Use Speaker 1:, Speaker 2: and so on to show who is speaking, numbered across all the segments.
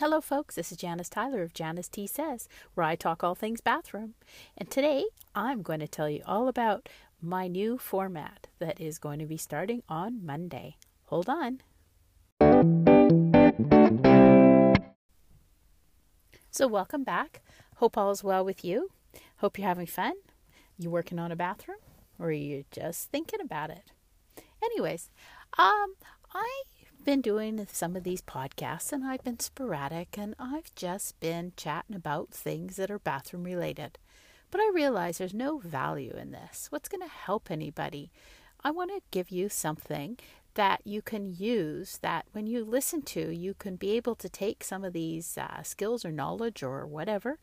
Speaker 1: Hello, folks. This is Janice Tyler of Janice T Says, where I talk all things bathroom. And today I'm going to tell you all about my new format that is going to be starting on Monday. Hold on. So, welcome back. Hope all is well with you. Hope you're having fun. You working on a bathroom, or are you just thinking about it? Anyways, um, I been doing some of these podcasts and I've been sporadic and I've just been chatting about things that are bathroom related. But I realize there's no value in this. What's going to help anybody? I want to give you something that you can use that when you listen to, you can be able to take some of these uh, skills or knowledge or whatever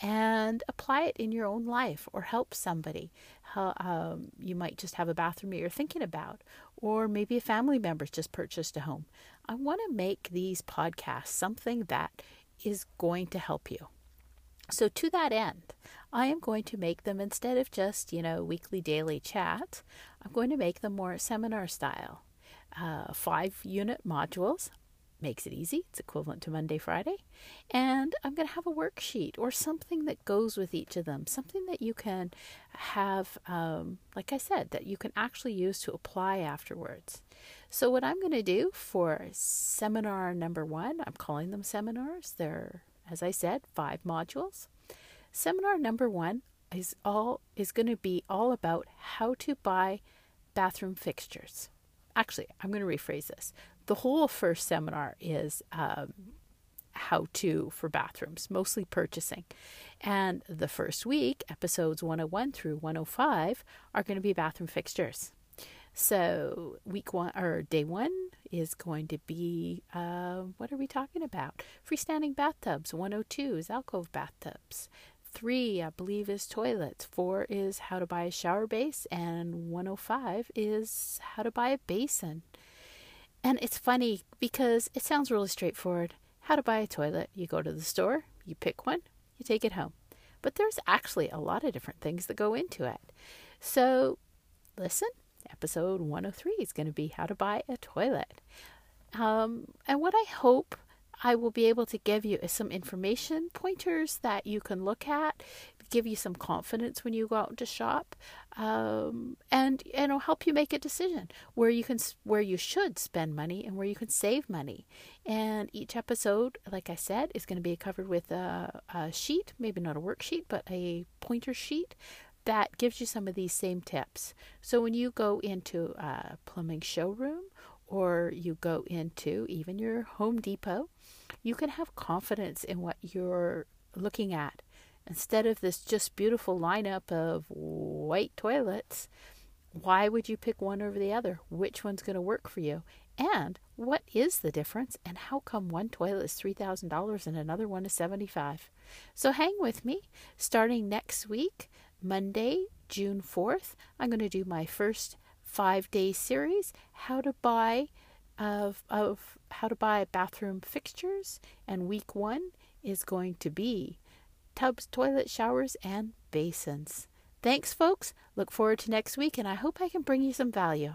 Speaker 1: and apply it in your own life or help somebody. Uh, um, you might just have a bathroom that you're thinking about, or maybe a family member's just purchased a home. I want to make these podcasts something that is going to help you. So, to that end, I am going to make them instead of just, you know, weekly, daily chat, I'm going to make them more seminar style uh, five unit modules. Makes it easy. It's equivalent to Monday, Friday. And I'm going to have a worksheet or something that goes with each of them, something that you can have, um, like I said, that you can actually use to apply afterwards. So, what I'm going to do for seminar number one, I'm calling them seminars. They're, as I said, five modules. Seminar number one is all is going to be all about how to buy bathroom fixtures actually, I'm going to rephrase this. The whole first seminar is um, how to for bathrooms, mostly purchasing. And the first week, episodes 101 through 105, are going to be bathroom fixtures. So, week one or day one is going to be uh, what are we talking about? Freestanding bathtubs. 102 is alcove bathtubs. Three, I believe, is toilets. Four is how to buy a shower base. And 105 is how to buy a basin. And it's funny because it sounds really straightforward. How to buy a toilet. You go to the store, you pick one, you take it home. But there's actually a lot of different things that go into it. So listen, episode 103 is going to be how to buy a toilet. Um, and what I hope I will be able to give you some information pointers that you can look at, give you some confidence when you go out to shop, um, and it'll help you make a decision where you can where you should spend money and where you can save money. And each episode, like I said, is going to be covered with a, a sheet, maybe not a worksheet, but a pointer sheet that gives you some of these same tips. So when you go into a plumbing showroom or you go into even your Home Depot, you can have confidence in what you're looking at. Instead of this just beautiful lineup of white toilets, why would you pick one over the other? Which one's going to work for you? And what is the difference? And how come one toilet is $3,000 and another one is 75 So hang with me. Starting next week, Monday, June 4th, I'm going to do my first five day series how to buy of of how to buy bathroom fixtures and week 1 is going to be tubs, toilet, showers and basins. Thanks folks. Look forward to next week and I hope I can bring you some value.